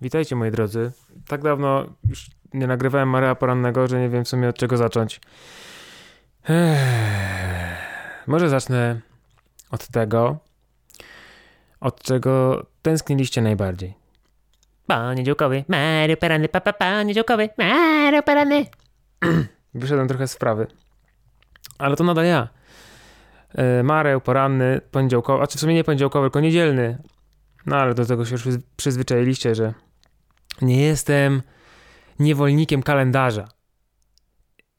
Witajcie moi drodzy. Tak dawno już nie nagrywałem Maria Porannego, że nie wiem w sumie od czego zacząć. Może zacznę od tego, od czego tęskniliście najbardziej. Panie działkowy, Mario Perany, papa, panie działkowy, Mario Perany. Wyszedłem trochę z sprawy. Ale to nadal ja. E, Mareł, poranny, poniedziałkowy, a czy w sumie nie poniedziałkowy, tylko niedzielny. No ale do tego się już przyzwyczailiście, że nie jestem niewolnikiem kalendarza.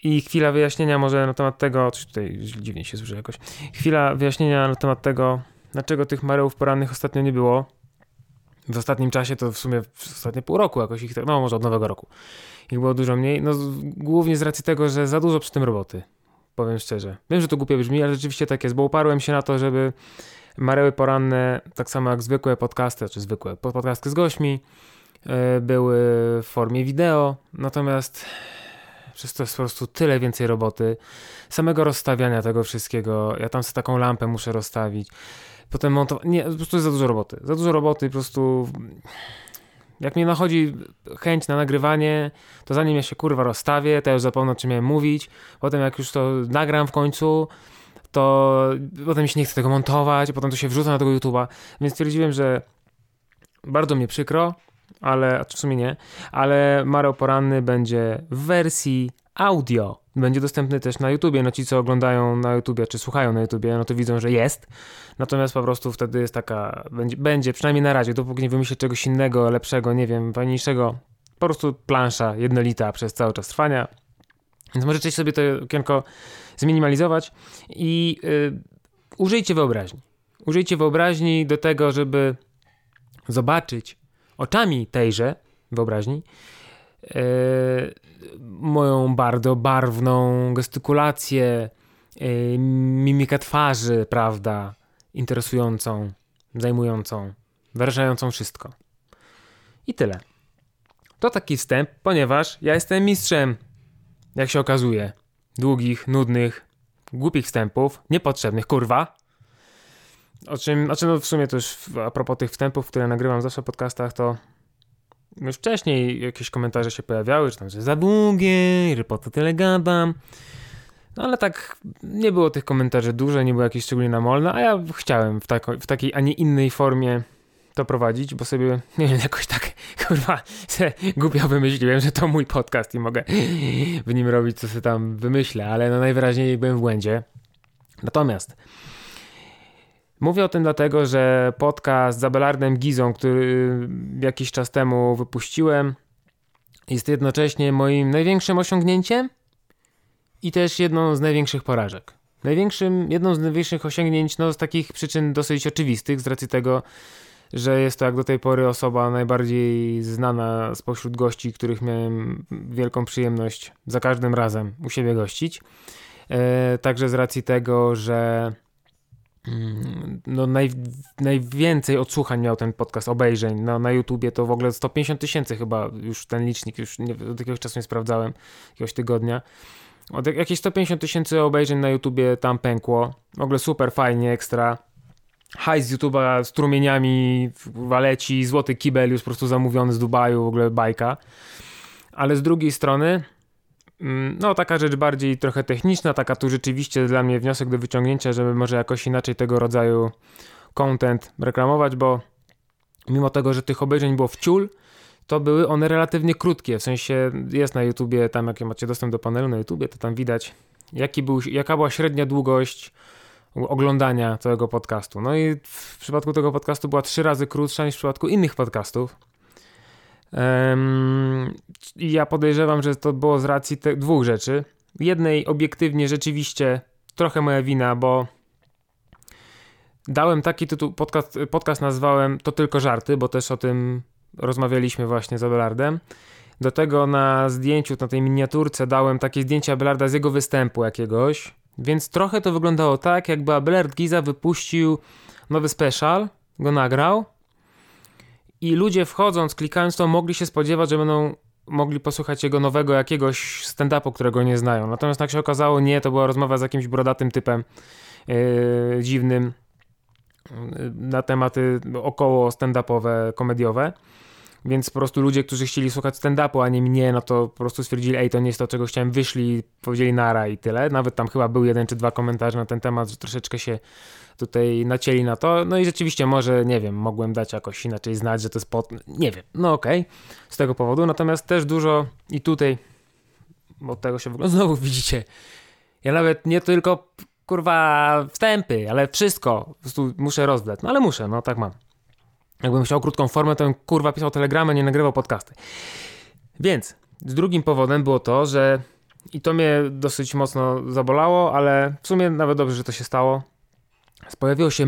I chwila wyjaśnienia może na temat tego, coś tutaj dziwnie się słyszy jakoś, chwila wyjaśnienia na temat tego, dlaczego tych Marełów porannych ostatnio nie było. W ostatnim czasie to w sumie w ostatnie pół roku jakoś ich, tak- no może od nowego roku. Ich było dużo mniej, no głównie z racji tego, że za dużo przy tym roboty. Powiem szczerze. Wiem, że to głupie brzmi, ale rzeczywiście tak jest, bo uparłem się na to, żeby Mareły poranne, tak samo jak zwykłe podcasty, czy zwykłe podcasty z gośmi, e, były w formie wideo, natomiast przez to jest po prostu tyle więcej roboty, samego rozstawiania tego wszystkiego, ja tam sobie taką lampę muszę rozstawić, potem montować, nie, po prostu jest za dużo roboty, za dużo roboty, po prostu jak mnie nachodzi chęć na nagrywanie, to zanim ja się kurwa rozstawię, to ja już zapomnę o czym miałem mówić, potem jak już to nagram w końcu, to potem się nie chce tego montować, potem to się wrzuca na tego YouTube'a, więc stwierdziłem, że bardzo mnie przykro, ale, a w sumie nie, ale Mareł Poranny będzie w wersji audio. Będzie dostępny też na YouTubie, no ci co oglądają na YouTubie, czy słuchają na YouTubie, no to widzą, że jest. Natomiast po prostu wtedy jest taka, będzie, będzie przynajmniej na razie, dopóki nie wymyślę czegoś innego, lepszego, nie wiem, fajniejszego, po prostu plansza jednolita przez cały czas trwania. Więc możecie sobie to okienko zminimalizować i y, użyjcie wyobraźni. Użyjcie wyobraźni do tego, żeby zobaczyć oczami tejże wyobraźni y, moją bardzo barwną gestykulację, y, mimikę twarzy, prawda, interesującą, zajmującą, wyrażającą wszystko. I tyle. To taki wstęp, ponieważ ja jestem mistrzem, jak się okazuje, długich, nudnych, głupich wstępów, niepotrzebnych, kurwa. O czym, znaczy no w sumie to już a propos tych wstępów, które nagrywam zawsze w podcastach, to już wcześniej jakieś komentarze się pojawiały, że tam, że za długie, że po to tyle gadam. No ale tak nie było tych komentarzy dużo, nie było jakieś szczególnie namolne, a ja chciałem w, tako, w takiej, a nie innej formie to prowadzić, bo sobie, nie wiem, jakoś tak, kurwa, se głupio wymyśliłem, że to mój podcast i mogę w nim robić, co sobie tam wymyślę, ale no najwyraźniej byłem w błędzie. Natomiast mówię o tym dlatego, że podcast z Abelardem Gizą, który jakiś czas temu wypuściłem, jest jednocześnie moim największym osiągnięciem i też jedną z największych porażek. Największym, jedną z największych osiągnięć, no z takich przyczyn dosyć oczywistych, z racji tego, że jest to jak do tej pory osoba najbardziej znana spośród gości, których miałem wielką przyjemność za każdym razem u siebie gościć. E, także z racji tego, że mm, no naj, najwięcej odsłuchań miał ten podcast, obejrzeń na, na YouTubie, to w ogóle 150 tysięcy chyba już ten licznik, już nie, od jakiegoś czasu nie sprawdzałem, jakiegoś tygodnia. Od jak- jakieś 150 tysięcy obejrzeń na YouTubie tam pękło. W ogóle super, fajnie, ekstra hajs z YouTube'a strumieniami waleci, złoty kibel już po prostu zamówiony z Dubaju, w ogóle bajka. Ale z drugiej strony, mm, no taka rzecz bardziej trochę techniczna, taka tu rzeczywiście dla mnie wniosek do wyciągnięcia, żeby może jakoś inaczej tego rodzaju content reklamować, bo mimo tego, że tych obejrzeń było w ciul, to były one relatywnie krótkie, w sensie jest na YouTubie, tam jak macie dostęp do panelu na YouTubie, to tam widać jaki był, jaka była średnia długość oglądania całego podcastu. No i w przypadku tego podcastu była trzy razy krótsza niż w przypadku innych podcastów. I ja podejrzewam, że to było z racji dwóch rzeczy. Jednej obiektywnie rzeczywiście trochę moja wina, bo dałem taki tytuł, podcast, podcast nazwałem To tylko żarty, bo też o tym rozmawialiśmy właśnie z Abelardem. Do tego na zdjęciu, na tej miniaturce dałem takie zdjęcie Abelarda z jego występu jakiegoś, więc trochę to wyglądało tak, jakby Abelard Giza wypuścił nowy special, go nagrał i ludzie wchodząc, klikając to, mogli się spodziewać, że będą mogli posłuchać jego nowego jakiegoś stand-upu, którego nie znają. Natomiast jak się okazało, nie, to była rozmowa z jakimś brodatym typem yy, dziwnym yy, na tematy około stand-upowe, komediowe, Więc po prostu ludzie, którzy chcieli słuchać stand-upu, a nie mnie, no to po prostu stwierdzili, ej, to nie jest to, czego chciałem, wyszli, powiedzieli nara i tyle. Nawet tam chyba był jeden czy dwa komentarze na ten temat, że troszeczkę się tutaj nacięli na to. No i rzeczywiście może, nie wiem, mogłem dać jakoś inaczej znać, że to jest pod... Nie wiem, no okej, okay. z tego powodu. Natomiast też dużo i tutaj, od tego się w ogóle znowu widzicie, ja nawet nie tylko, kurwa, wstępy, ale wszystko po prostu muszę rozdać. No ale muszę, no tak mam. Jakbym chciał krótką formę, to bym kurwa pisał telegramę, nie nagrywał podcasty. Więc z drugim powodem było to, że i to mnie dosyć mocno zabolało, ale w sumie nawet dobrze, że to się stało. Pojawiło się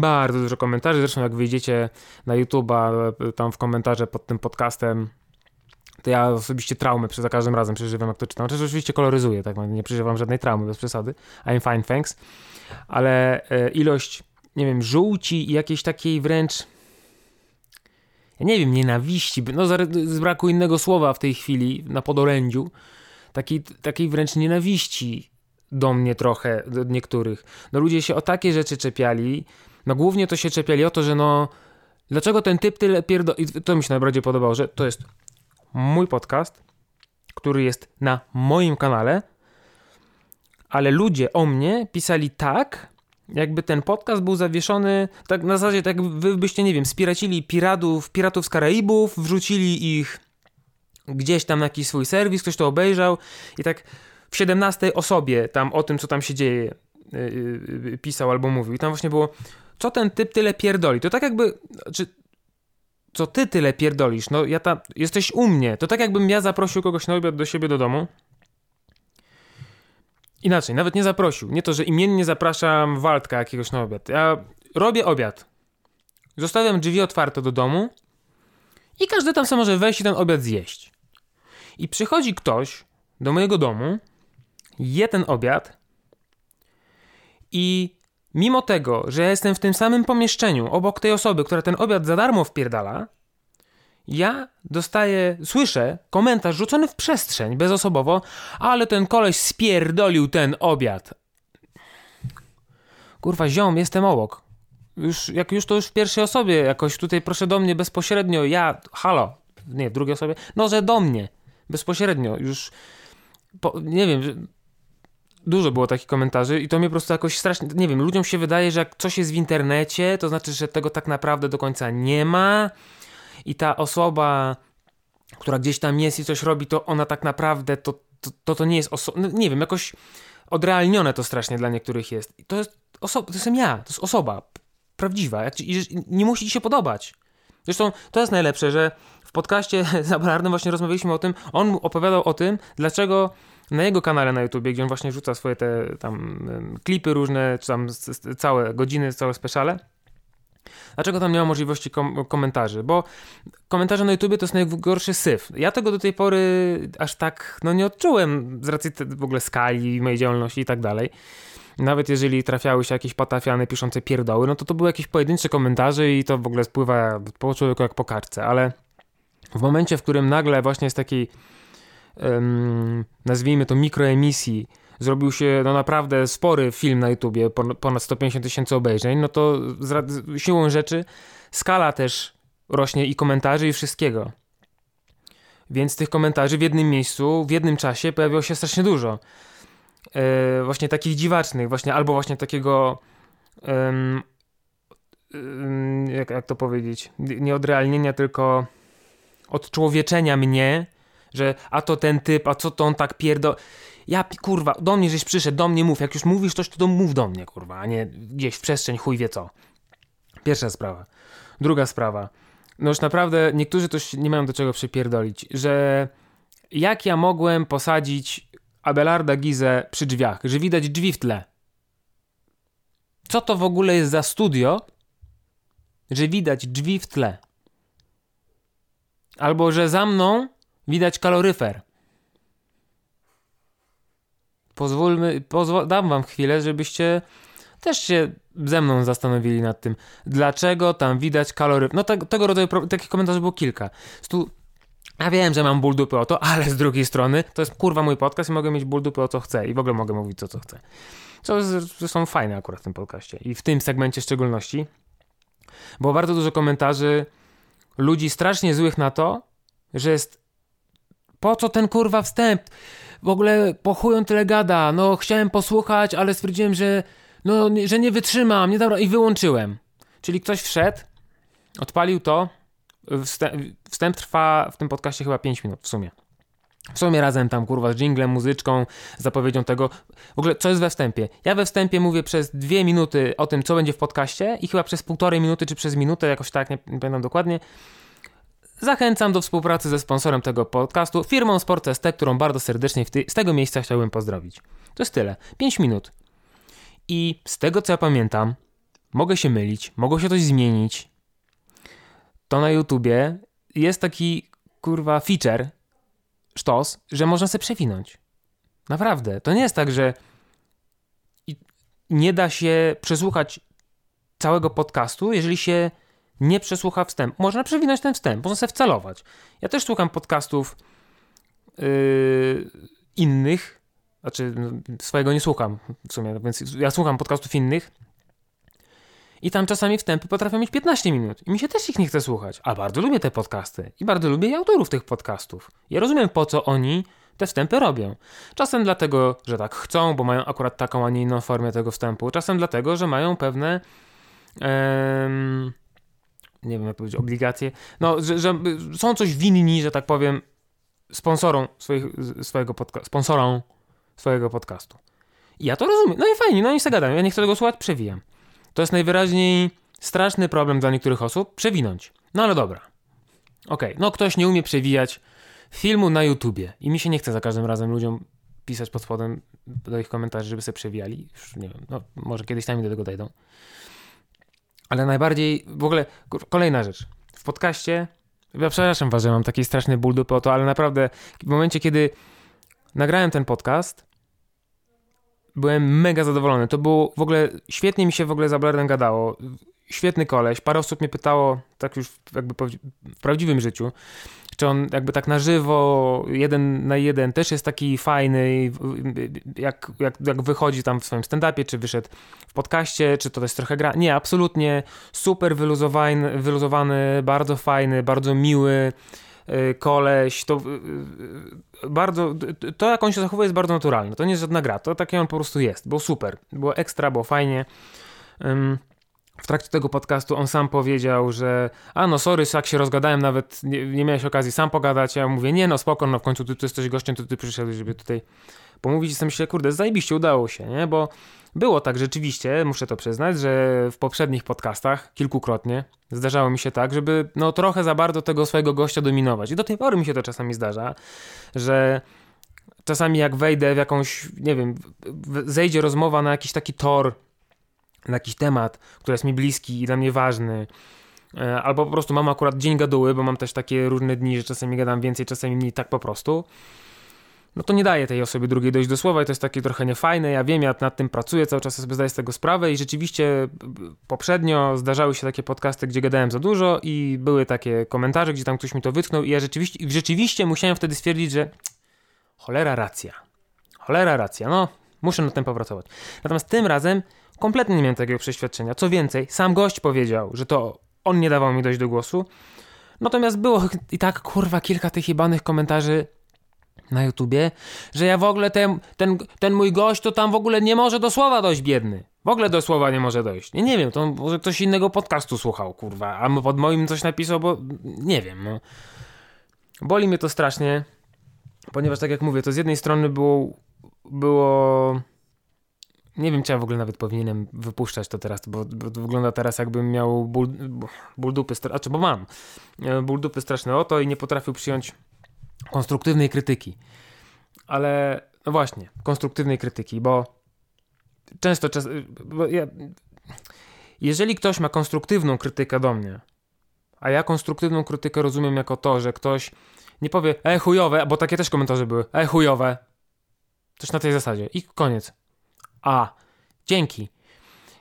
bardzo dużo komentarzy, zresztą jak wyjdziecie na YouTube'a, tam w komentarze pod tym podcastem, to ja osobiście traumy za każdym razem przeżywam, jak to czytam. Chociaż oczywiście koloryzuję, tak, nie przeżywam żadnej traumy, bez przesady. I'm fine, thanks. Ale e, ilość, nie wiem, żółci i jakiejś takiej wręcz ja nie wiem, nienawiści, no z braku innego słowa w tej chwili na podorędziu, takiej, takiej wręcz nienawiści do mnie trochę, do niektórych. No ludzie się o takie rzeczy czepiali, no głównie to się czepiali o to, że no dlaczego ten typ tyle pierdo... I to mi się najbardziej podobało, że to jest mój podcast, który jest na moim kanale, ale ludzie o mnie pisali tak, jakby ten podcast był zawieszony, tak na zasadzie, tak wy byście, nie wiem, spiracili piratów, piratów z Karaibów, wrzucili ich gdzieś tam na jakiś swój serwis, ktoś to obejrzał i tak w 17 osobie tam o tym, co tam się dzieje, yy, yy, pisał albo mówił. I tam właśnie było, co ten typ tyle pierdoli. To tak jakby, czy co ty tyle pierdolisz? No ja tam, jesteś u mnie. To tak jakbym ja zaprosił kogoś na obiad do siebie do domu Inaczej, nawet nie zaprosił. Nie to, że imiennie zapraszam Waldka jakiegoś na obiad. Ja robię obiad. Zostawiam drzwi otwarte do domu i każdy tam sobie może wejść i ten obiad zjeść. I przychodzi ktoś do mojego domu, je ten obiad i mimo tego, że ja jestem w tym samym pomieszczeniu obok tej osoby, która ten obiad za darmo wpierdala, ja dostaję, słyszę komentarz rzucony w przestrzeń, bezosobowo, ale ten koleś spierdolił ten obiad. Kurwa, ziom, jestem obok. Już, jak już to już w pierwszej osobie jakoś tutaj proszę do mnie bezpośrednio, ja, halo, nie, w drugiej osobie, no, że do mnie, bezpośrednio, już, po, nie wiem, dużo było takich komentarzy i to mnie po prostu jakoś strasznie, nie wiem, ludziom się wydaje, że jak coś jest w internecie, to znaczy, że tego tak naprawdę do końca nie ma, i ta osoba, która gdzieś tam jest i coś robi, to ona tak naprawdę to, to, to, to nie jest osoba, no, nie wiem, jakoś odrealnione to strasznie dla niektórych jest. To jest osoba, to jestem ja, to jest osoba prawdziwa jak, nie musi ci się podobać. Zresztą to jest najlepsze, że w podcaście zabalarnym właśnie rozmawialiśmy o tym, on opowiadał o tym, dlaczego na jego kanale na YouTubie, gdzie on właśnie rzuca swoje te tam klipy różne, czy tam całe godziny, całe speciale, Dlaczego tam nie ma możliwości kom komentarzy? Bo komentarze na YouTube to jest najgorszy syf. Ja tego do tej pory aż tak no, nie odczułem z racji w ogóle skali mojej działalności i tak dalej. Nawet jeżeli trafiały się jakieś patafiany piszące pierdoły, no to to były jakieś pojedyncze komentarze i to w ogóle spływa po człowieku jak po ale w momencie, w którym nagle właśnie z takiej um, nazwijmy to mikroemisji zrobił się no naprawdę spory film na YouTubie, ponad 150 tysięcy obejrzeń, no to siłą rzeczy skala też rośnie i komentarzy i wszystkiego. Więc tych komentarzy w jednym miejscu, w jednym czasie pojawiło się strasznie dużo. Yy, właśnie takich dziwacznych, właśnie albo właśnie takiego yy, jak, jak to powiedzieć, nie odrealnienia, tylko odczłowieczenia mnie, że a to ten typ, a co to on tak pierdo... Ja, kurwa, do mnie żeś przyszedł, do mnie mów. Jak już mówisz coś, to, to mów do mnie, kurwa, a nie gdzieś w przestrzeń, chuj wie co. Pierwsza sprawa. Druga sprawa. No już naprawdę niektórzy to nie mają do czego przypierdolić, że jak ja mogłem posadzić Abelarda Gizę przy drzwiach, że widać drzwi w tle. Co to w ogóle jest za studio, że widać drzwi w tle? Albo że za mną widać kaloryfer. Pozwólmy, pozwól, dam wam chwilę, żebyście też się ze mną zastanowili nad tym, dlaczego tam widać kalory. No te, tego rodzaju takich komentarzy było kilka. Stu, ja wiem, że mam ból dupy o to, ale z drugiej strony to jest kurwa mój podcast i mogę mieć ból dupy o co chcę i w ogóle mogę mówić to, co chcę. Co są fajne akurat w tym podcaście i w tym segmencie w szczególności. Było bardzo dużo komentarzy ludzi strasznie złych na to, że jest po co ten kurwa wstęp? W ogóle po chuj on tyle gada. No chciałem posłuchać, ale stwierdziłem, że no, że nie wytrzymam, nie dobra i wyłączyłem. Czyli ktoś wszedł, odpalił to. Wstęp, wstęp trwa w tym podcaście chyba 5 minut w sumie. W sumie razem tam kurwa z jinglem, muzyczką, zapowiedzią tego. W ogóle co jest we wstępie? Ja we wstępie mówię przez dwie minuty o tym, co będzie w podcaście i chyba przez półtorej minuty czy przez minutę, jakoś tak, nie, nie pamiętam dokładnie. Zachęcam do współpracy ze sponsorem tego podcastu, firmą Sport ST, którą bardzo serdecznie z tego miejsca chciałbym pozdrowić. To jest tyle. 5 minut. I z tego co ja pamiętam, mogę się mylić, mogło się coś zmienić. To na YouTubie jest taki kurwa feature, sztos, że można sobie przewinąć. Naprawdę. To nie jest tak, że nie da się przesłuchać całego podcastu, jeżeli się nie przesłucha wstęp. Można przewinąć ten wstęp, można sobie wcelować. Ja też słucham podcastów yy, innych, znaczy no, swojego nie słucham w sumie, więc ja słucham podcastów innych i tam czasami wstępy potrafią mieć 15 minut i mi się też ich nie chce słuchać, a bardzo lubię te podcasty i bardzo lubię autorów tych podcastów. Ja rozumiem po co oni te wstępy robią. Czasem dlatego, że tak chcą, bo mają akurat taką, a nie inną formę tego wstępu. Czasem dlatego, że mają pewne nie wiem jak powiedzieć, obligacje. No, że, że są coś winni, że tak powiem, sponsorom swoich, swojego podcastu, sponsorom swojego podcastu. I ja to rozumiem. No i fajnie, no oni sobie gadają. Ja nie chcę tego słuchać, przewijam. To jest najwyraźniej straszny problem dla niektórych osób, przewinąć. No ale dobra. Okej, no ktoś nie umie przewijać filmu na YouTubie i mi się nie chce za każdym razem ludziom pisać pod spodem do ich komentarzy, żeby sobie przewijali. Już nie wiem, no może kiedyś sami do tego dojdą. Ale najbardziej, w ogóle, kolejna rzecz. W podcaście, ja przepraszam was, że mam taki straszny ból dupy o to, ale naprawdę w momencie, kiedy nagrałem ten podcast, byłem mega zadowolony. To było w ogóle, świetnie mi się w ogóle za Blerem gadało. Świetny koleś. Parę osób mnie pytało, tak już jakby w prawdziwym życiu, czy on jakby tak na żywo, jeden na jeden też jest taki fajny, jak, jak, jak wychodzi tam w swoim stand-upie, czy wyszedł w podcaście, czy to też trochę gra. Nie, absolutnie super wyluzowany, wyluzowany bardzo fajny, bardzo miły y, koleś. To y, y, bardzo, to jak on się zachowuje jest bardzo naturalne. To nie jest żadna gra, to takie on po prostu jest. Było super, było ekstra, było fajnie. Ym, w trakcie tego podcastu on sam powiedział, że a no sorry, jak się rozgadałem, nawet nie, nie miałeś okazji sam pogadać, ja mówię, nie no spoko, no w końcu ty, jesteś gościem, to ty przyszedłeś, żeby tutaj pomówić. I sobie kurde, zajebiście, udało się, nie, bo było tak rzeczywiście, muszę to przyznać, że w poprzednich podcastach kilkukrotnie zdarzało mi się tak, żeby no trochę za bardzo tego swojego gościa dominować. I do tej pory mi się to czasami zdarza, że czasami jak wejdę w jakąś, nie wiem, zejdzie rozmowa na jakiś taki tor, na jakiś temat, który jest mi bliski i dla mnie ważny, e, albo po prostu mam akurat dzień gaduły, bo mam też takie różne dni, że czasami gadam więcej, czasami mniej, tak po prostu, no to nie daje tej osobie drugiej dojść do słowa i to jest takie trochę niefajne. Ja wiem, ja nad tym pracuję, cały czas sobie zdaję z tego sprawę i rzeczywiście b- poprzednio zdarzały się takie podcasty, gdzie gadałem za dużo i były takie komentarze, gdzie tam ktoś mi to wytknął i ja rzeczywiście, rzeczywiście musiałem wtedy stwierdzić, że cholera racja. Cholera racja, no muszę nad tym popracować. Natomiast tym razem kompletnie nie miałem takiego przeświadczenia. Co więcej, sam gość powiedział, że to on nie dawał mi dojść do głosu. Natomiast było i tak kurwa kilka tych jebanych komentarzy na YouTubie, że ja w ogóle ten, ten, ten mój gość to tam w ogóle nie może do słowa dojść biedny. W ogóle do słowa nie może dojść. Nie, nie wiem, to może ktoś innego podcastu słuchał, kurwa, a pod moim coś napisał, bo nie wiem, no. Boli mnie to strasznie, ponieważ tak jak mówię, to z jednej strony było, było nie wiem, czy ja w ogóle nawet powinienem wypuszczać to teraz, bo, bo to wygląda teraz jakbym miał ból, ból dupy, stra- znaczy, bo mam e, ból dupy straszne o to i nie potrafił przyjąć konstruktywnej krytyki. Ale no właśnie, konstruktywnej krytyki, bo często, czas, bo ja, jeżeli ktoś ma konstruktywną krytykę do mnie, a ja konstruktywną krytykę rozumiem jako to, że ktoś nie powie, e chujowe, bo takie też komentarze były, e chujowe, coś na tej zasadzie i koniec. A, dzięki.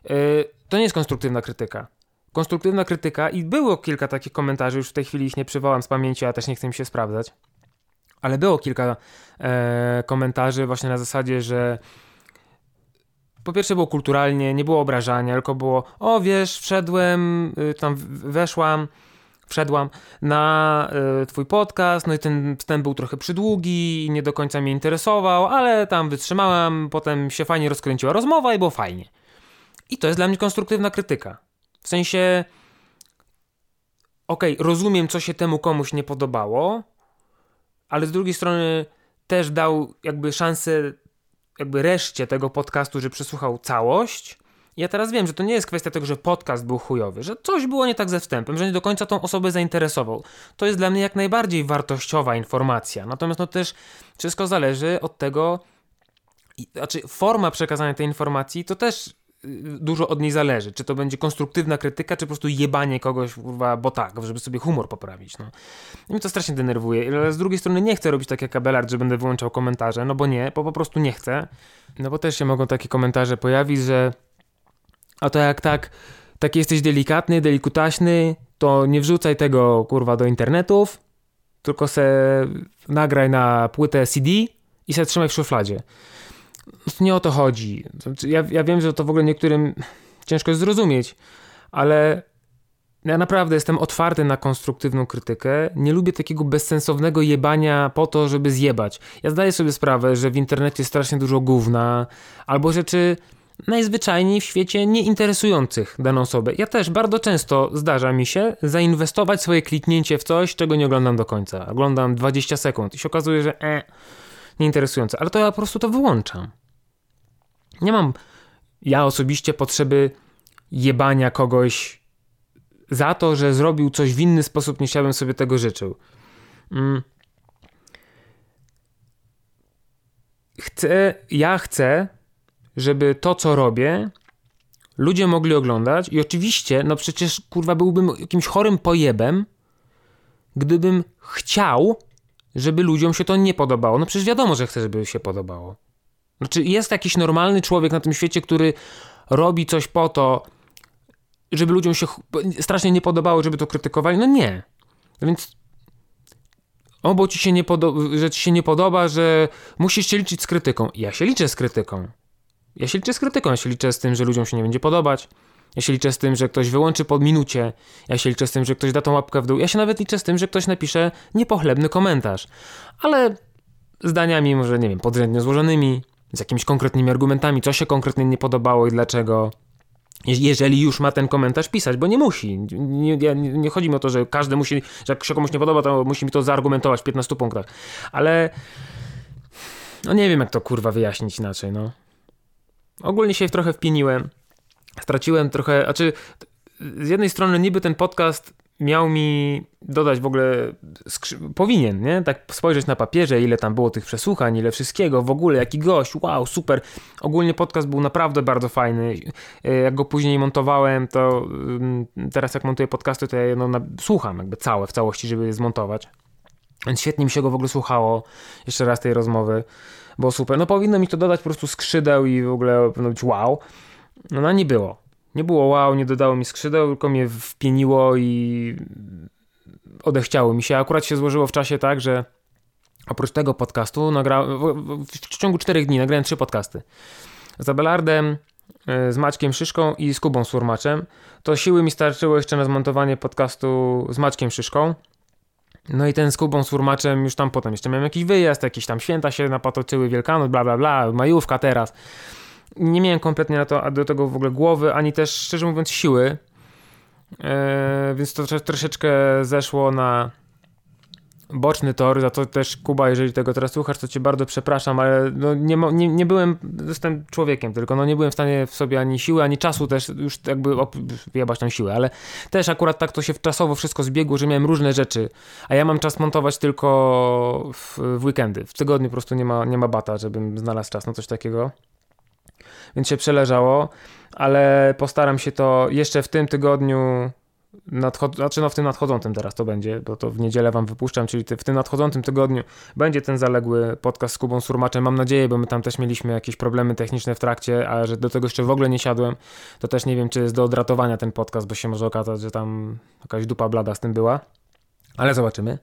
Yy, to nie jest konstruktywna krytyka. Konstruktywna krytyka i było kilka takich komentarzy, już w tej chwili ich nie przywołam z pamięci, a też nie chcę mi się sprawdzać. Ale było kilka e, komentarzy właśnie na zasadzie, że po pierwsze było kulturalnie, nie było obrażania, tylko było o wiesz, wszedłem, y, tam weszłam, wszedłam na y, twój podcast, no i ten wstęp był trochę przydługi i nie do końca mnie interesował, ale tam wytrzymałam, potem się fajnie rozkręciła rozmowa i było fajnie. I to jest dla mnie konstruktywna krytyka. W sensie, okej, okay, rozumiem, co się temu komuś nie podobało, ale z drugiej strony też dał jakby szansę jakby reszcie tego podcastu, że przesłuchał całość. Ja teraz wiem, że to nie jest kwestia tego, że podcast był chujowy, że coś było nie tak ze wstępem, że nie do końca tą osobę zainteresował. To jest dla mnie jak najbardziej wartościowa informacja. Natomiast no też wszystko zależy od tego, znaczy forma przekazania tej informacji to też dużo od niej zależy. Czy to będzie konstruktywna krytyka, czy po prostu jebanie kogoś, bo tak, żeby sobie humor poprawić, no. I mnie to strasznie denerwuje, ale z drugiej strony nie chcę robić tak jak Abelard, że będę wyłączał komentarze, no bo nie, bo po prostu nie chcę. No bo też się mogą takie komentarze pojawić, że a to jak tak, tak jesteś delikatny, delikutaśny, to nie wrzucaj tego, kurwa, do internetów, tylko se nagraj na płytę CD i se trzymaj w szufladzie nie o to chodzi. Znaczy, ja, ja wiem, że to w ogóle niektórym ciężko jest zrozumieć, ale ja naprawdę jestem otwarty na konstruktywną krytykę. Nie lubię takiego bezsensownego jebania po to, żeby zjebać. Ja zdaję sobie sprawę, że w internecie strasznie dużo gówna albo rzeczy najzwyczajniej w świecie nieinteresujących daną osobę. Ja też bardzo często zdarza mi się zainwestować swoje kliknięcie w coś, czego nie oglądam do końca. Oglądam 20 sekund i się okazuje, że e, nieinteresujące, ale to ja po prostu to wyłączam. Nie mam ja osobiście potrzeby jebania kogoś za to, że zrobił coś w inny sposób niż ja bym sobie tego życzył. Mm. Chcę, ja chcę, żeby to, co robię, ludzie mogli oglądać i oczywiście, no przecież kurwa byłbym jakimś chorym pojebem, gdybym chciał, żeby ludziom się to nie podobało. No przecież wiadomo, że chcę, żeby się podobało. Znaczy, jest jakiś normalny człowiek na tym świecie, który robi coś po to, żeby ludziom się strasznie nie podobało, żeby to krytykowali? No nie. Więc o, bo ci się nie podoba, że ci się nie podoba, że musisz się liczyć z krytyką. Ja się liczę z krytyką. Ja się liczę z krytyką, ja się liczę z tym, że ludziom się nie będzie podobać. Ja się liczę z tym, że ktoś wyłączy po minucie. Ja się liczę z tym, że ktoś da tą łapkę w dół. Ja się nawet liczę z tym, że ktoś napisze niepochlebny komentarz. Ale zdaniami może, nie wiem, podrzędnie złożonymi, z jakimiś konkretnymi argumentami, co się konkretnie nie podobało i dlaczego. Jeżeli już ma ten komentarz pisać, bo nie musi. Nie, nie, nie chodzi mi o to, że każdy musi, że jak się komuś nie podoba, to musi mi to zaargumentować w 15 punktach. Ale no nie wiem, jak to kurwa wyjaśnić inaczej, no. Ogólnie się trochę wpieniłem. Straciłem trochę, a czy z jednej strony niby ten podcast miał mi dodać w ogóle, powinien, nie? Tak spojrzeć na papierze, ile tam było tych przesłuchań, ile wszystkiego, w ogóle, jaki gość, wow, super. Ogólnie podcast był naprawdę bardzo fajny. Jak go później montowałem, to mm, teraz jak montuję podcasty, to ja no, słucham jakby całe, w całości, żeby je zmontować. Więc świetnie mi się go w ogóle słuchało, jeszcze raz tej rozmowy, było super. No powinno mi to dodać po prostu skrzydeł i w ogóle być wow. No, no nie było. Nie było wow, nie dodało mi skrzydeł, tylko mnie wpieniło i odechciało mi się. Akurat się złożyło w czasie tak, że oprócz tego podcastu nagrałem, w ciągu czterech dni nagrałem trzy podcasty. Z Abelardem, e, z Maćkiem Szyszką i z Kubą Surmaczem. To siły mi starczyło jeszcze na zmontowanie podcastu z Maćkiem Szyszką. No i ten z Kubą Surmaczem już tam potem jeszcze miałem jakiś wyjazd, jakieś tam święta się napatoczyły, Wielkanoc, bla bla bla, majówka teraz nie miałem kompletnie na to, do tego w ogóle głowy, ani też szczerze mówiąc siły. E, więc to troszeczkę zeszło na boczny tor, za to też Kuba, jeżeli tego teraz słuchasz, to cię bardzo przepraszam, ale no nie, nie, nie byłem, jestem człowiekiem tylko, no nie byłem w stanie w sobie ani siły, ani czasu też już jakby op, jebać tam siłę, ale też akurat tak to się czasowo wszystko zbiegło, że miałem różne rzeczy, a ja mam czas montować tylko w, w weekendy, w tygodniu po prostu nie ma, nie ma bata, żebym znalazł czas na coś takiego więc się przeleżało, ale postaram się to jeszcze w tym tygodniu nadchod- znaczy no w tym nadchodzącym teraz to będzie, bo to w niedzielę wam wypuszczam, czyli w tym nadchodzącym tygodniu będzie ten zaległy podcast z Kubą Surmaczem, mam nadzieję, bo my tam też mieliśmy jakieś problemy techniczne w trakcie, a że do tego jeszcze w ogóle nie siadłem, to też nie wiem, czy jest do odratowania ten podcast, bo się może okazać, że tam jakaś dupa blada z tym była, ale zobaczymy.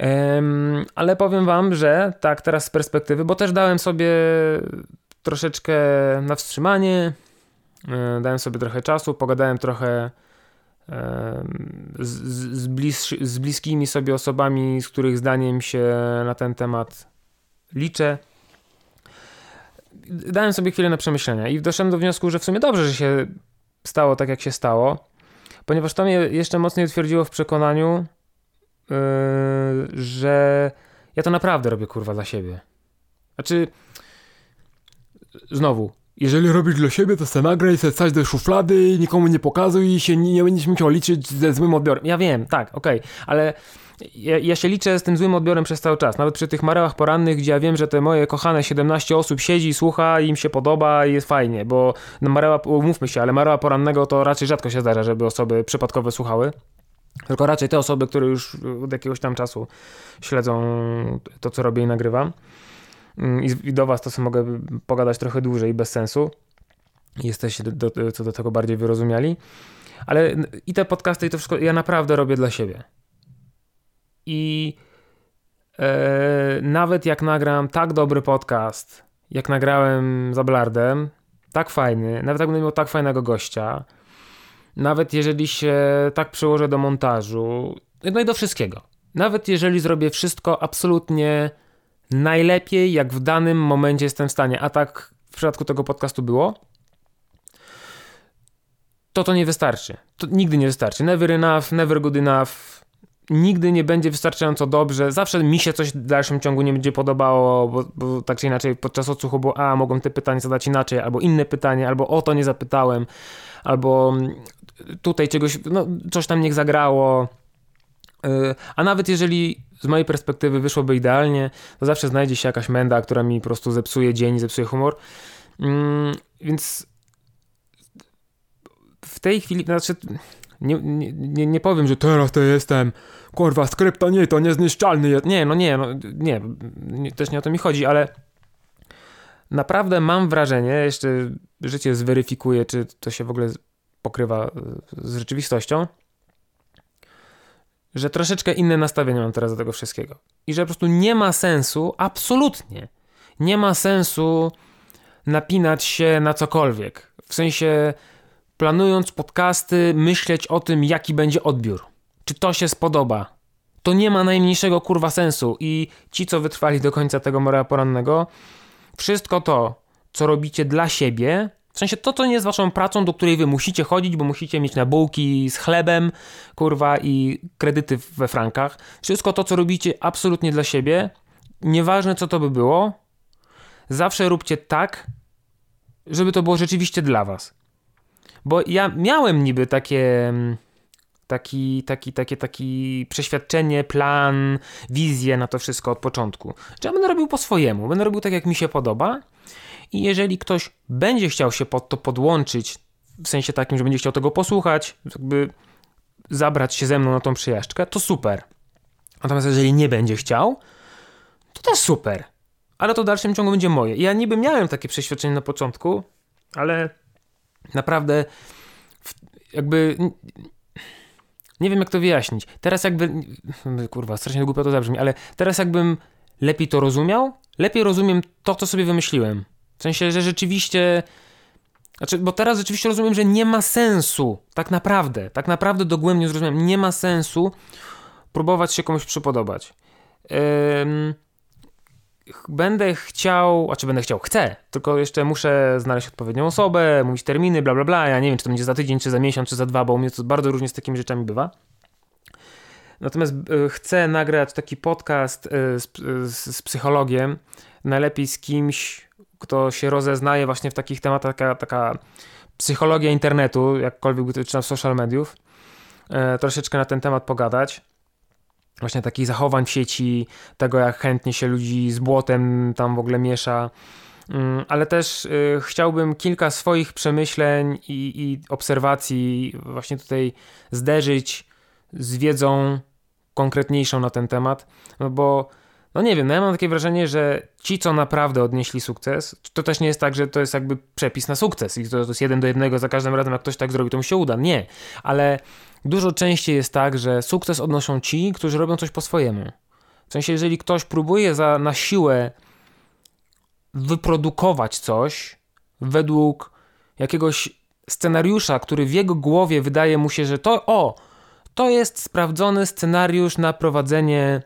Um, ale powiem wam, że tak teraz z perspektywy, bo też dałem sobie troszeczkę na wstrzymanie, e, dałem sobie trochę czasu, pogadałem trochę z, z, blis, z bliskimi sobie osobami, z których zdaniem się na ten temat liczę. Dałem sobie chwilę na przemyślenia i doszedłem do wniosku, że w sumie dobrze, że się stało tak, jak się stało, ponieważ to mnie jeszcze mocniej utwierdziło w przekonaniu, yy, że ja to naprawdę robię kurwa dla siebie. Znaczy, znowu, Jeżeli robisz dla siebie, to se nagraj, se wsadź do szuflady, nikomu nie pokazuj i się nie, nie będziesz musiał liczyć ze złym odbiorem. Ja wiem, tak, okej, ale ja, ja się liczę z tym złym odbiorem przez cały czas. Nawet przy tych marełach porannych, gdzie ja wiem, że te moje kochane 17 osób siedzi, słucha, im się podoba i jest fajnie, bo no mareła, umówmy się, ale mareła porannego to raczej rzadko się zdarza, żeby osoby przypadkowe słuchały. Tylko raczej te osoby, które już od jakiegoś tam czasu śledzą to, co robię i nagrywam. Mm, I, do was to sobie mogę pogadać trochę dłużej, bez sensu. Jesteście do, do, co do tego bardziej wyrozumiali. Ale i te podcasty, i to wszystko ja naprawdę robię dla siebie. I e, nawet jak nagram tak dobry podcast, jak nagrałem za Blardem, tak fajny, nawet jak będę miał tak fajnego gościa, nawet jeżeli się tak przyłożę do montażu, no i do wszystkiego. Nawet jeżeli zrobię wszystko absolutnie najlepiej, jak w danym momencie jestem w stanie, a tak w przypadku tego podcastu było, to to nie wystarczy. To nigdy nie wystarczy. Never enough, never good enough. Nigdy nie będzie wystarczająco dobrze. Zawsze mi się coś w dalszym ciągu nie będzie podobało, bo, bo tak czy inaczej podczas odsłuchu było, a mogłem te pytanie zadać inaczej, albo inne pytanie, albo o to nie zapytałem, albo tutaj czegoś, no coś tam niech zagrało. Yy, A nawet jeżeli z mojej perspektywy wyszłoby idealnie, to zawsze znajdzie się jakaś menda, która mi po prostu zepsuje dzień, zepsuje humor. Mm, Więc w tej chwili, znaczy nie, nie, nie, powiem, że Teraz to jestem, kurwa, skrypta nie, to niezniszczalny jest. nie, no nie, no nie, nie, też nie o to mi chodzi, ale naprawdę mam wrażenie, jeszcze życie zweryfikuje, czy to się w ogóle pokrywa y, z rzeczywistością, że troszeczkę inne nastawienie mam teraz do tego wszystkiego. I że po prostu nie ma sensu, absolutnie, nie ma sensu napinać się na cokolwiek. W sensie, planując podcasty, myśleć o tym, jaki będzie odbiór. Czy to się spodoba, to nie ma najmniejszego kurwa sensu i ci, co wytrwali do końca tego mora porannego, wszystko to, co robicie dla siebie, w sensie to, co nie jest waszą pracą, do której wy musicie chodzić, bo musicie mieć na bułki z chlebem, kurwa, i kredyty we frankach, wszystko to, co robicie absolutnie dla siebie, nieważne co to by było, zawsze róbcie tak, żeby to było rzeczywiście dla was. Bo ja miałem niby takie... mm, taki, taki, takie, taki przeświadczenie, plan, wizję na to wszystko od początku. Że ja będę robił po swojemu, będę robił tak, jak mi się podoba i jeżeli ktoś będzie chciał się pod to podłączyć, w sensie takim, że będzie chciał tego posłuchać, jakby zabrać się ze mną na tą przejażdżkę, to super. Natomiast jeżeli nie będzie chciał, to też super. Ale to w dalszym ciągu będzie moje. Ja niby miałem takie przeświadczenie na początku, ale naprawdę jakby nie wiem jak to wyjaśnić. Teraz jakby, kurwa, strasznie głupio to zabrzmi, ale teraz jakbym lepiej to rozumiał, lepiej rozumiem to, co sobie wymyśliłem. W sensie, że rzeczywiście, znaczy, bo teraz rzeczywiście rozumiem, że nie ma sensu, tak naprawdę, tak naprawdę dogłębnie zrozumiałem, nie ma sensu próbować się komuś przypodobać. Będę chciał, a czy będę chciał, chcę, tylko jeszcze muszę znaleźć odpowiednią osobę, mówić terminy, bla bla bla. Ja nie wiem, czy to będzie za tydzień, czy za miesiąc, czy za dwa, bo u mnie to bardzo różnie z takimi rzeczami bywa. Natomiast y, chcę nagrać taki podcast y, z, z, z psychologiem, najlepiej z kimś, kto się rozeznaje właśnie w takich tematach, taka, taka psychologia internetu, jakkolwiek by to czytał social mediów, e, troszeczkę na ten temat pogadać. Właśnie takich zachowań w sieci, tego jak chętnie się ludzi z błotem tam w ogóle miesza. Mm, Ale też y, chciałbym kilka swoich przemyśleń i, i obserwacji właśnie tutaj zderzyć z wiedzą konkretniejszą na ten temat, no bo no nie wiem, no ja mam takie wrażenie, że ci, co naprawdę odnieśli sukces, to też nie jest tak, że to jest jakby przepis na sukces i to, to jest jeden do jednego za każdym razem, jak ktoś tak zrobi, to mu się uda. Nie, ale dużo częściej jest tak, że sukces odnoszą ci, którzy robią coś po swojemu. W sensie, jeżeli ktoś próbuje za, na siłę wyprodukować coś według jakiegoś scenariusza, który w jego głowie wydaje mu się, że to o, to jest sprawdzony scenariusz na prowadzenie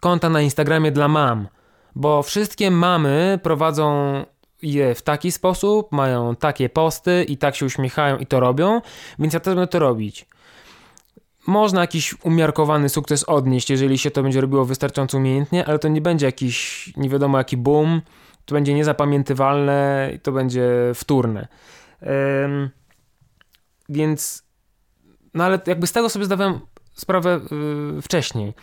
konta na Instagramie dla mam, bo wszystkie mamy prowadzą je w taki sposób, mają takie posty i tak się uśmiechają i to robią, więc ja też będę to robić. Można jakiś umiarkowany sukces odnieść, jeżeli się to będzie robiło wystarczająco umiejętnie, ale to nie będzie jakiś nie wiadomo jaki boom, to będzie niezapamiętywalne i to będzie wtórne. Więc, no ale jakby z tego sobie zdawałem sprawę yy, wcześniej,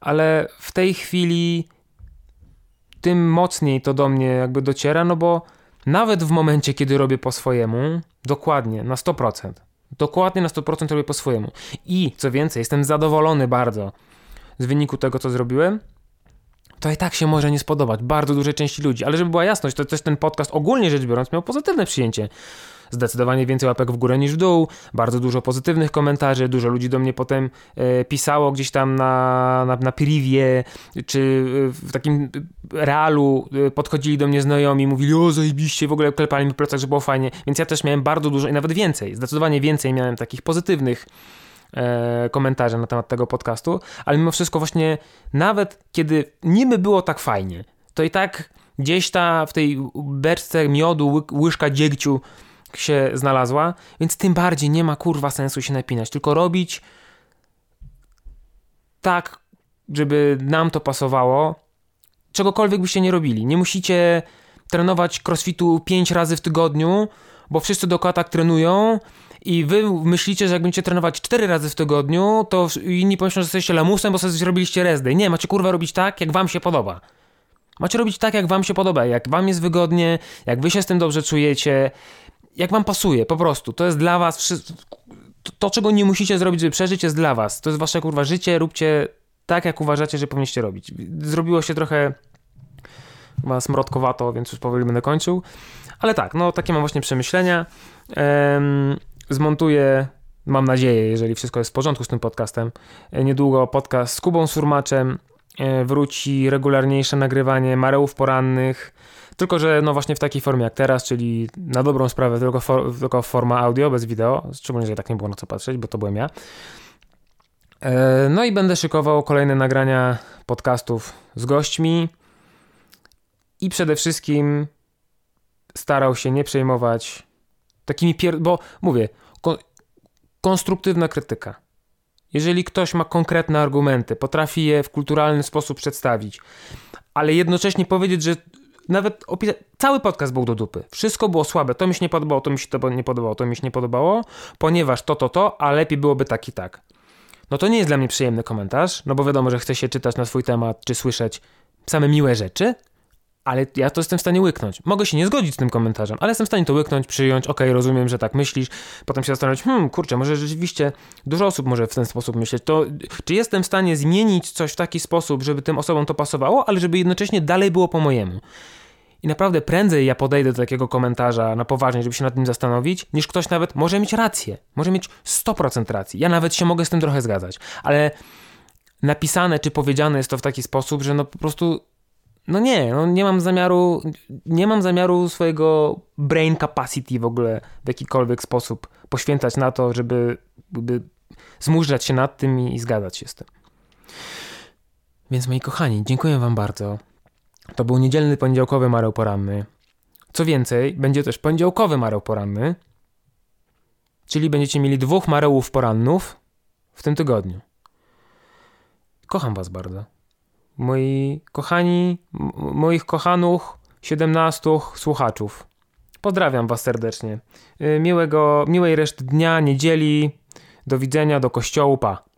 ale w tej chwili tym mocniej to do mnie jakby dociera, no bo nawet w momencie, kiedy robię po swojemu, dokładnie, na 100%, dokładnie na 100% robię po swojemu. I co więcej, jestem zadowolony bardzo z wyniku tego, co zrobiłem, to i tak się może nie spodobać bardzo dużej części ludzi. Ale żeby była jasność, to też ten podcast ogólnie rzecz biorąc miał pozytywne przyjęcie. Zdecydowanie więcej łapek w górę niż w dół, bardzo dużo pozytywnych komentarzy, dużo ludzi do mnie potem e, pisało gdzieś tam na, na, na czy e, w takim realu e, podchodzili do mnie znajomi, mówili o zajebiście, w ogóle klepali mi po plecach, że było fajnie, więc ja też miałem bardzo dużo i nawet więcej, zdecydowanie więcej miałem takich pozytywnych komentarze na temat tego podcastu, ale mimo wszystko właśnie nawet kiedy niby było tak fajnie, to i tak gdzieś ta w tej beczce miodu łyżka dziegciu się znalazła, więc tym bardziej nie ma kurwa sensu się napinać, tylko robić tak, żeby nam to pasowało, czegokolwiek byście nie robili. Nie musicie trenować crossfitu 5 razy w tygodniu, bo wszyscy dookoła tak trenują i wy myślicie, że jak będziecie trenować 4 razy w tygodniu, to inni pomyślą, że jesteście lamusem, bo sobie zrobiliście rezdy. Nie, macie kurwa robić tak, jak wam się podoba. Macie robić tak, jak wam się podoba, jak wam jest wygodnie, jak wy się z tym dobrze czujecie, jak wam pasuje, po prostu. To jest dla was, to, czego nie musicie zrobić, żeby przeżyć, jest dla was. To jest wasze kurwa życie, róbcie tak, jak uważacie, że powinniście robić. Zrobiło się trochę chyba smrodkowato, więc już powoli będę kończył. Ale tak, no takie mam właśnie przemyślenia. Em, zmontuję, mam nadzieję, jeżeli wszystko jest w porządku z tym podcastem, e, niedługo podcast z Kubą Surmaczem, e, wróci regularniejsze nagrywanie Marełów Porannych, tylko że no właśnie w takiej formie jak teraz, czyli na dobrą sprawę tylko, for, tylko forma audio, bez wideo, szczególnie, że tak nie było na co patrzeć, bo to byłem ja. E, No i będę szykował kolejne nagrania podcastów z gośćmi i przede wszystkim starał się nie przejmować takimi pier... bo mówię, ko- konstruktywna krytyka. Jeżeli ktoś ma konkretne argumenty, potrafi je w kulturalny sposób przedstawić, ale jednocześnie powiedzieć, że nawet opisa- cały podcast był do dupy. Wszystko było słabe. To mi się nie podobało, to mi się to nie podobało, to mi się nie podobało, ponieważ to, to, to, a lepiej byłoby tak i tak. No to nie jest dla mnie przyjemny komentarz, no bo wiadomo, że chce się czytać na swój temat, czy słyszeć same miłe rzeczy, ale ja to jestem w stanie łyknąć. Mogę się nie zgodzić z tym komentarzem, ale jestem w stanie to łyknąć, przyjąć, okej, rozumiem, że tak myślisz, potem się zastanowić, hmm, kurczę, może rzeczywiście dużo osób może w ten sposób myśleć, to czy jestem w stanie zmienić coś w taki sposób, żeby tym osobom to pasowało, ale żeby jednocześnie dalej było po mojemu. I naprawdę prędzej ja podejdę do takiego komentarza na poważnie, żeby się nad nim zastanowić, niż ktoś nawet może mieć rację. Może mieć 100% racji. Ja nawet się mogę z tym trochę zgadzać. Ale napisane czy powiedziane jest to w taki sposób, że no po prostu no nie, no nie mam zamiaru nie mam zamiaru swojego brain capacity w ogóle w jakikolwiek sposób poświęcać na to, żeby, żeby zmurzać się nad tym i, i zgadzać się z tym. Więc moi kochani, dziękuję wam bardzo. To był niedzielny poniedziałkowy mareł poranny. Co więcej, będzie też poniedziałkowy mareł poranny, czyli będziecie mieli dwóch marełów porannów w tym tygodniu. Kocham was bardzo. Moi kochani, moich kochanych 17 słuchaczów. Pozdrawiam was serdecznie. Y, Miłego, miłej reszty dnia, niedzieli. Do widzenia, do kościołu, pa.